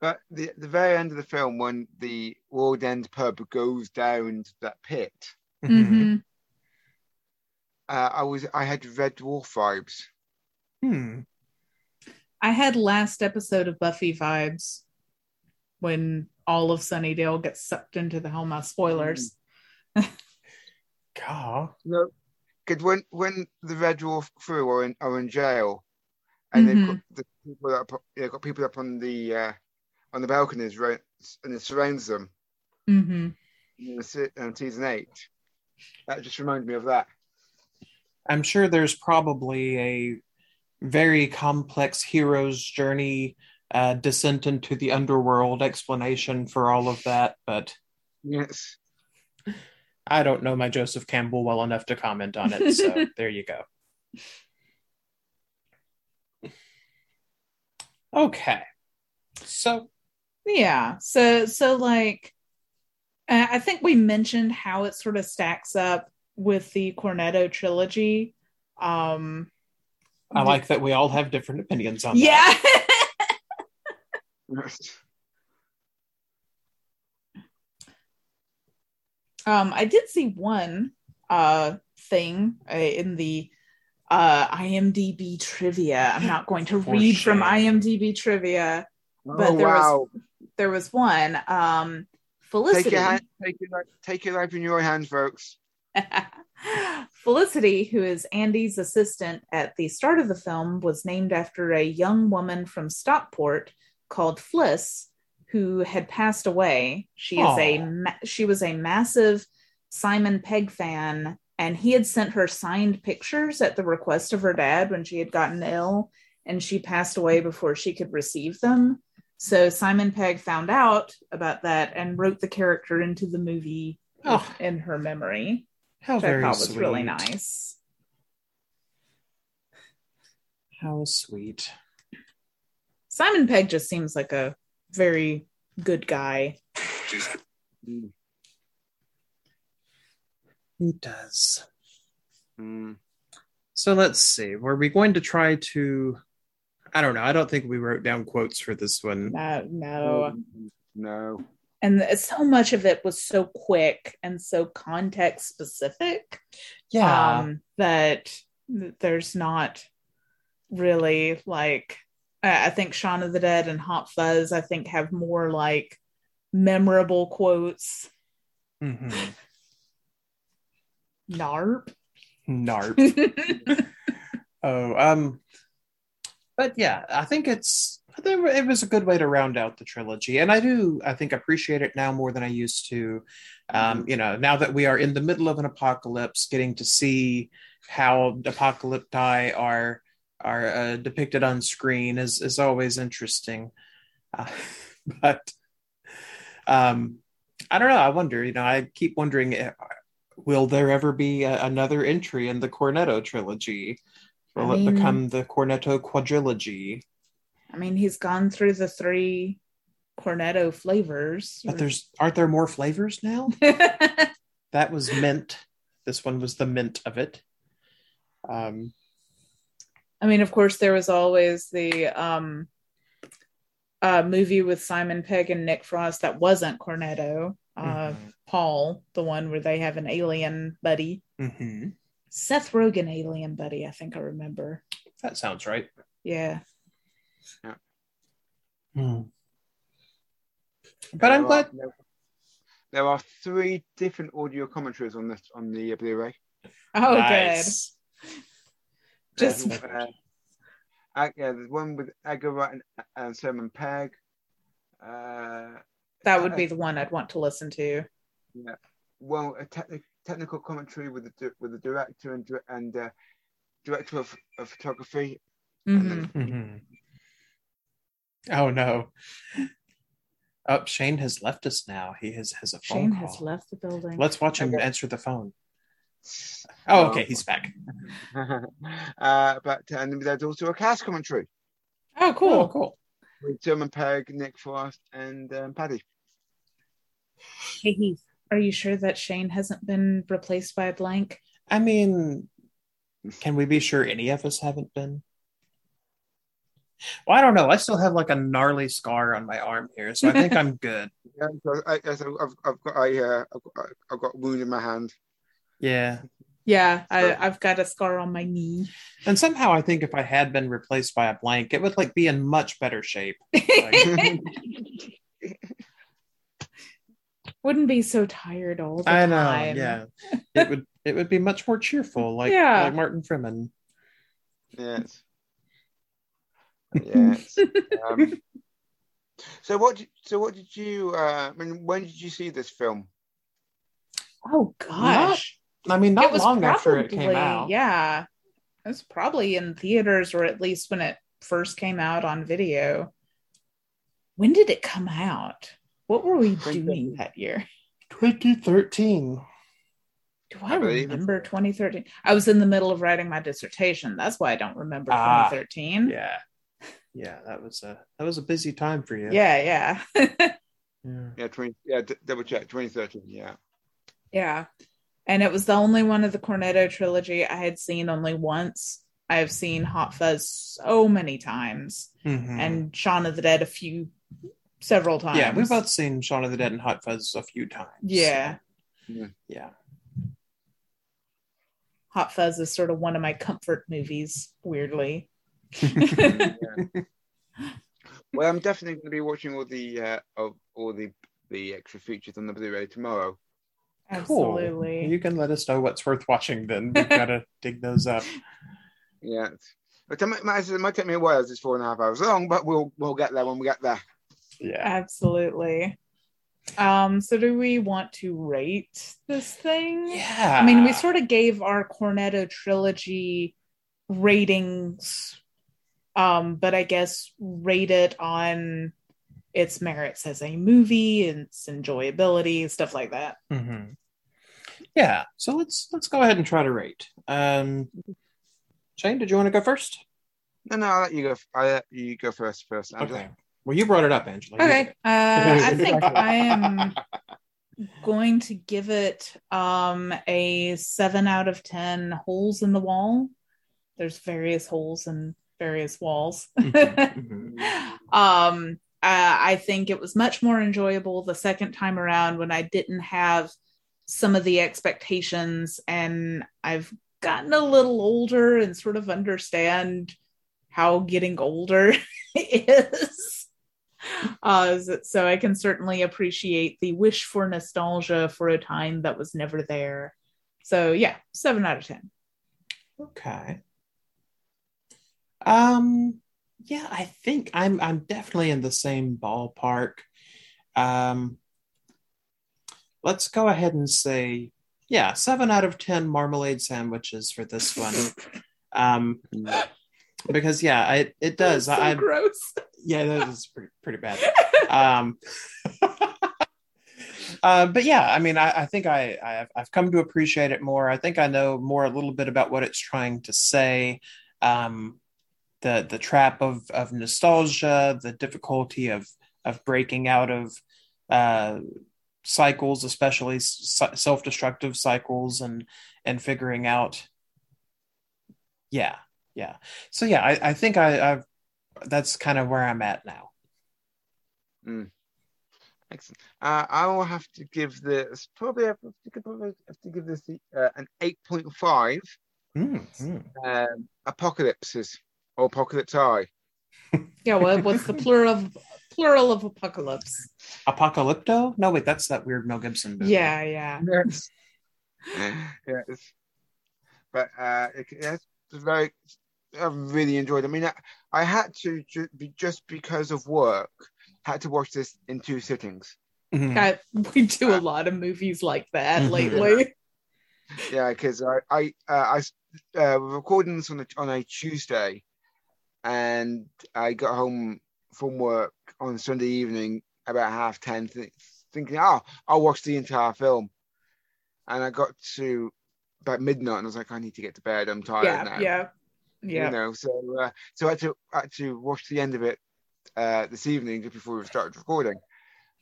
But the the very end of the film, when the World End pub goes down to that pit, Mhm. uh, I was I had Red Dwarf vibes. Hmm. I had last episode of Buffy vibes when all of Sunnydale gets sucked into the Hellmouth. Spoilers. [LAUGHS] God. No, because when when the Red Dwarf crew are in are in jail, and they've got the people up, you know, got people up on the uh, on the balconies, right, and it surrounds them Mm-hmm. in the se- season eight. That just reminded me of that. I'm sure there's probably a very complex hero's journey uh, descent into the underworld explanation for all of that, but Yes. I don't know my Joseph Campbell well enough to comment on it. So [LAUGHS] there you go. Okay. So Yeah. So so like uh, I think we mentioned how it sort of stacks up with the Cornetto trilogy. Um I like that we all have different opinions on yeah. that. [LAUGHS] Um I did see one uh thing uh, in the uh IMDb trivia. I'm not going to [LAUGHS] read from. IMDb trivia. But oh there was- There was one um Take Felicity your hand, take your take your life in your hands, folks. [LAUGHS] Felicity, who is Andy's assistant at the start of the film, was named after a young woman from Stockport called Fliss, who had passed away. She is a ma- she was a massive Simon Pegg fan, and he had sent her signed pictures at the request of her dad when she had gotten ill, and she passed away before she could receive them. So Simon Pegg found out about that and wrote the character into the movie Oh, in her memory how which I very thought was sweet. really nice. How sweet. Simon Pegg just seems like a very good guy. He does. Mm. So let's see. Were we going to try to? I don't know. I don't think we wrote down quotes for this one. No, no. No. And so much of it was so quick and so context specific Yeah. um, that there's not really like, I I think Shaun of the Dead and Hot Fuzz, I think, have more like memorable quotes. Mhm. Narp. Narp. [LAUGHS] Oh, um, but yeah, I think it's I think it was a good way to round out the trilogy, and I do I think appreciate it now more than I used to. Um, you know, now that we are in the middle of an apocalypse, getting to see how apocalypti are are uh, depicted on screen is is always interesting. Uh, [LAUGHS] but um, I don't know. I wonder. You know, I keep wondering. uh, Will there ever be a, another entry in the Cornetto trilogy? Will I it become the Cornetto quadrilogy? I mean, he's gone through the three Cornetto flavors. But there's aren't there more flavors now? [LAUGHS] That was mint. This one was the mint of it. Um, I mean, of course, there was always the um, uh, movie with Simon Pegg and Nick Frost that wasn't Cornetto. Uh, mhm, Paul, the one where they have an alien buddy. mhm. Seth Rogen alien buddy, I think I remember. That sounds right. Yeah. yeah. Hmm. But I'm There glad. are- there- There are three different audio commentaries on this on the Blu-ray. Oh, Nice. Just- Uh, yeah, there's one with Edgar Wright and, and Simon Pegg. Uh. That would be the one I'd want to listen to. Yeah, well, a techni- technical commentary with the di- with the director and and uh, director of, of photography. Mhm. Mhm. Oh no. Up, Shane has left us now. He has has a phone Shane call. has left the building. Let's watch him Okay. answer the phone. Oh, okay, he's back. [LAUGHS] uh, but and there's also a cast commentary oh, cool. Oh, cool. with Tim and Pegg, Nick Frost, and um, Paddy. Hey Heath, are you sure that Shane hasn't been replaced by a blank? I mean, can we be sure any of us haven't been? Well, I don't know. I still have like a gnarly scar on my arm here, so I think [LAUGHS] I'm good. Yeah, so I, I- so I've, I've got I, uh, I've got I've got a wound in my hand. Yeah. Yeah, I, I've got a scar on my knee. And somehow I think if I had been replaced by a blank, it would like be in much better shape. [LAUGHS] Wouldn't be so tired all the I know. time. Yeah. It would it would be much more cheerful, [LAUGHS] like Yeah. like Martin Freeman. Yes. [LAUGHS] Yes. um, so what? Did, so what did you? Uh, I mean, when did you see this film? Oh gosh. I mean, it not was long probably, after it came out. Yeah. It was probably in theaters or at least when it first came out on video. When did it come out? What were we doing that year? 2013. Do I, I remember 2013? I was in the middle of writing my dissertation. That's why I don't remember Ah, 2013. Yeah. Yeah, that was a that was a busy time for you. Yeah, yeah. [LAUGHS] Yeah. Yeah, twenty. Yeah, d- double check. Twenty thirteen. Yeah. Yeah. And it was the only one of the Cornetto trilogy I had seen only once. I have seen Hot Fuzz so many times Mhm. and Shaun of the Dead a few, several times. yeah, we've both seen Shaun of the Dead and Hot Fuzz a few times. Yeah. Yeah. Hot Fuzz is sort of one of my comfort movies, weirdly. yeah. [LAUGHS] [LAUGHS] Well, I'm definitely going to be watching all the uh, of all the the extra features on the Blu-ray tomorrow. Cool. Absolutely. You can let us know what's worth watching then. We've [LAUGHS] got to dig those up. Yeah. It might, might, it might take me a while it's four and a half hours long, but we'll we'll get there when we get there. Yeah. Absolutely. Um, so do we want to rate this thing? Yeah. I mean, we sort of gave our Cornetto trilogy ratings, um, but I guess rate it on its merits as a movie and its enjoyability, stuff like that. Mhm. Yeah. So let's let's go ahead and try to rate. Um Shane, did you want to go first? No, no, I'll let you go. I'll let you go first. First, Angela. Okay. Well, you brought it up, Angela. Okay. Uh, I [LAUGHS] think I am going to give it um, a seven out of 10 holes in the wall. There's various holes in various walls. it. Mhm, mhm. um uh, i think it was much more enjoyable the second time around when i didn't have some of the expectations and i've gotten a little older and sort of understand how getting older [LAUGHS] is uh, so i can certainly appreciate the wish for nostalgia for a time that was never there so yeah seven out of ten Okay. Um yeah, I think I'm I'm definitely in the same ballpark. Um let's go ahead and say yeah, 7 out of 10 marmalade sandwiches for this one. Um because yeah, I, it does. so I, gross yeah, that is [LAUGHS] pretty pretty bad. Um, [LAUGHS] uh, but yeah, I mean, I, I think I, I've, I've come to appreciate it more. I think I know more a little bit about what it's trying to say. Um, the the trap of of nostalgia, the difficulty of of breaking out of uh, cycles, especially self destructive cycles, and and figuring out. Yeah, yeah. So yeah, I, I think I, I've that's kind of where I'm at now. Mm. Excellent. Uh, I will have to give this probably have to, probably have to give this uh, an eight point five. Mm, mm. Um, apocalypses or apocalypse eye. yeah what, what's the plural of plural of apocalypse Apocalypto? No, wait, that's that weird Mel Gibson movie. yeah yeah Yes. [LAUGHS] yes. But uh, it, it's very. I really enjoyed. It. I mean, I, I had to ju- be just because of work. Had to watch this in two sittings. Mhm. God, [LAUGHS] we do a lot of movies like that Mhm. lately Yeah, because I I uh, I s- uh, we're recording this on a on a Tuesday, and I got home from work on Sunday evening about half ten, thinking, "Oh, I'll watch the entire film," and I got to about midnight, and I was like, "I need to get to bed. I'm tired yeah, now." yeah, yeah. You know, so uh, so I had to I had to watch the end of it uh, this evening just before we started recording.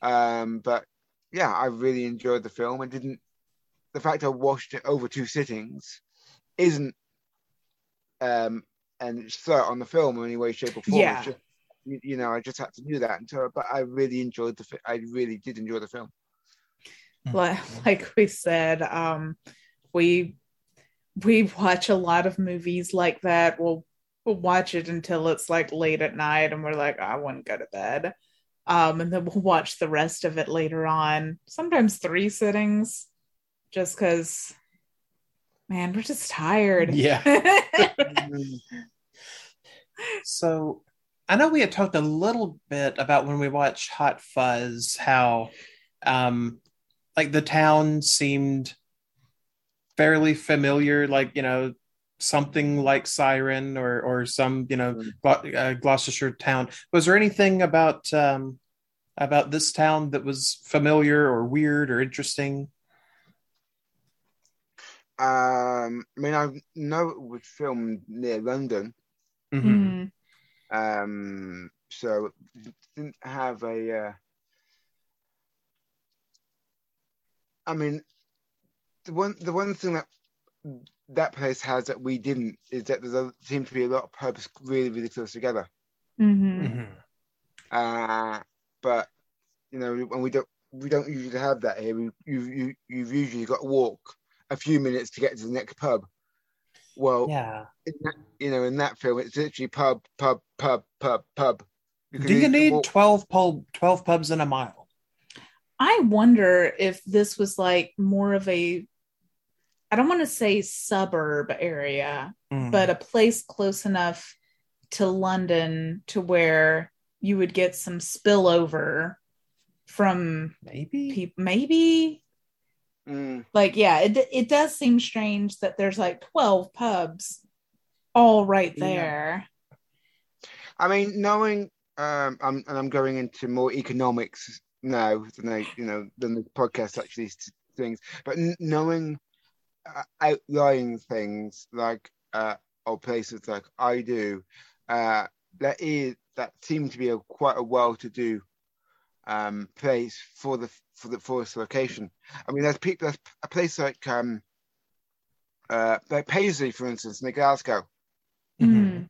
Um, but yeah, I really enjoyed the film and didn't. The fact I watched it over two sittings isn't um and slur on the film in any way, shape, or form. Yeah. It's just, you, you know, I just had to do that. And so, but I really enjoyed the. fi- I really did enjoy the film. like, [LAUGHS] like we said um we we watch a lot of movies like that we'll we'll watch it until it's like late at night and we're like i want to go to bed um and then we'll watch the rest of it later on sometimes three sittings just because man we're just tired Yeah. [LAUGHS] [LAUGHS] So I know we had talked a little bit about when we watched Hot Fuzz how um like the town seemed fairly familiar, like you know something like Siren or or some you know Glo- uh, Gloucestershire town. Was there anything about um about this town that was familiar or weird or interesting? Um, I mean, I know it was filmed near London, Mhm. Um, so didn't have a. Uh, I mean, the one the one thing that that place has that we didn't is that there's a, seems to be a lot of pubs really really close together. Mhm. Mhm. Uh, but you know, when we don't we don't usually have that here. We, you you you've usually got to walk a few minutes to get to the next pub. Well, Yeah. in that, you know, in that film, it's literally pub, pub, pub, pub, pub. can Do you need walk- 12 pub 12 pubs in a mile? I wonder if this was like more of a, I don't want to say suburb area, Mm. but a place close enough to London to where you would get some spillover from maybe people. Maybe, Mm, like, yeah, it, it does seem strange that there's like 12 pubs all right Yeah. there. I mean, knowing, um, I'm, and I'm going into more economics now than I, you know, than the podcast actually things, but n- knowing uh, outlying things like, uh, or places like I do, uh, that is that seems to be a quite a well-to-do um, place for the for the for this location. I mean, there's people, there's a place like um, uh, like Paisley, for instance, in Glasgow. Mhm.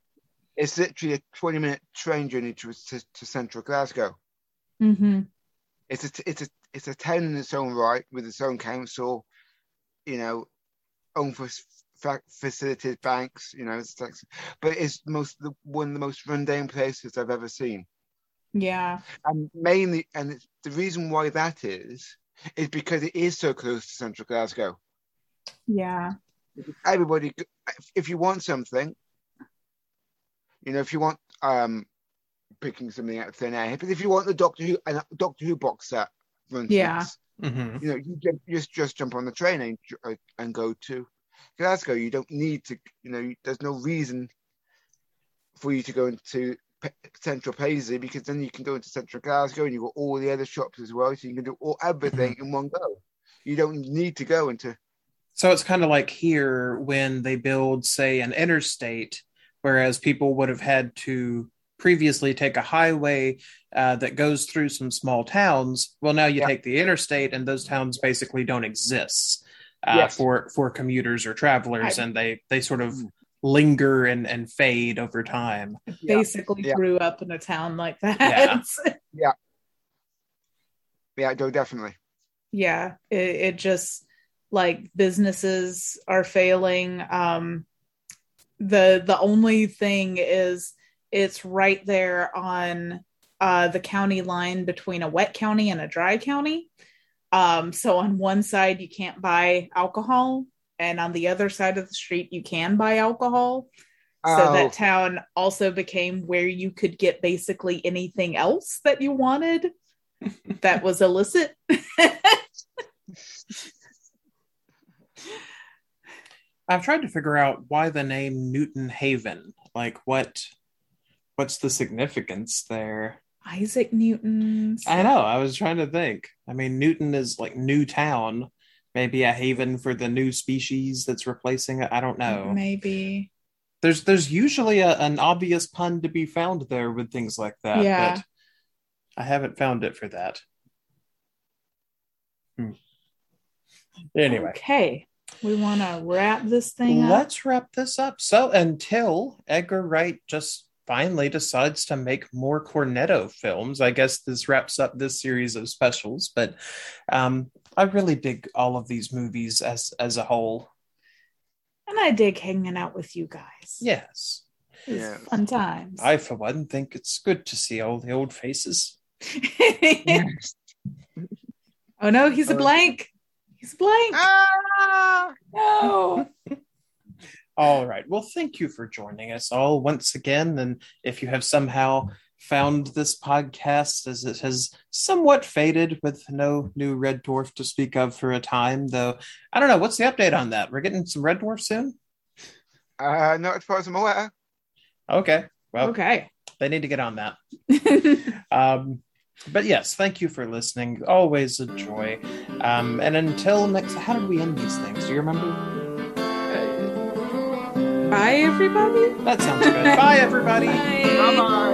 It's literally a 20 minute train journey to, to, to central Glasgow. Mm-hmm. It's a, it's a, it's a town in its own right with its own council, you know, own fa- facilities, banks, you know, it's like, but it's most, the, one of the most rundown places I've ever seen. Yeah. And mainly, and it's, the reason why that is, is because it is so close to central Glasgow. Yeah. everybody if- if you want something you know if you want um picking something out of thin air but if you want the doctor who and doctor who box set for instance, Yeah. Mhm. you know you just, just just jump on the train and, uh, and go to glasgow you don't need to you know there's no reason for you to go into P- central paisley because then you can go into central glasgow and you've got all the other shops as well so you can do all everything in one go you don't need to go into So it's kind of like here when they build, say, an interstate, whereas people would have had to previously take a highway uh, that goes through some small towns. Well, now you Yeah. take the interstate, and those towns basically don't exist uh, Yes. for for commuters or travelers, I- and they they sort of linger and and fade over time. Yeah. Basically Yeah. grew up in a town like that. Yeah. [LAUGHS] yeah Go definitely yeah it, it just like businesses are failing um the the only thing is it's right there on uh the county line between a wet county and a dry county um so on one side you can't buy alcohol and on the other side of the street you can buy alcohol so Oh. that town also became where you could get basically anything else that you wanted [LAUGHS] that was illicit I've tried to figure out why the name Newton Haven. Like what what's the significance there? Isaac Newton's. I know. I was trying to think. I mean, Newton is like new town, maybe a haven for the new species that's replacing it. I don't know. Maybe. There's there's usually a, an obvious pun to be found there with things like that, Yeah. but I haven't found it for that. Hmm. Anyway, Okay. We want to wrap this thing up. let's wrap this up. So until Edgar Wright just finally decides to make more Cornetto films, I guess this wraps up this series of specials. But um, I really dig all of these movies as as a whole. And I dig hanging out with you guys. Yes, Yeah. fun times. I for one think it's good to see all the old faces. Yes. [LAUGHS] oh no, he's a Uh, blank. He's blank. Ah! No. [LAUGHS] All right. Well, thank you for joining us all once again. And if you have somehow found this podcast as it has somewhat faded with no new Red Dwarf to speak of for a time, though, I don't know. What's the update on that? We're getting some Red Dwarf soon? Uh, not as far as I'm aware. Okay. Well, okay. they need to get on that. [LAUGHS] Um, but yes, thank you for listening. Always a joy. Um, and until next, how did we end these things? Do you remember? Bye, everybody. That sounds good. Bye, everybody. Bye. Bye bye.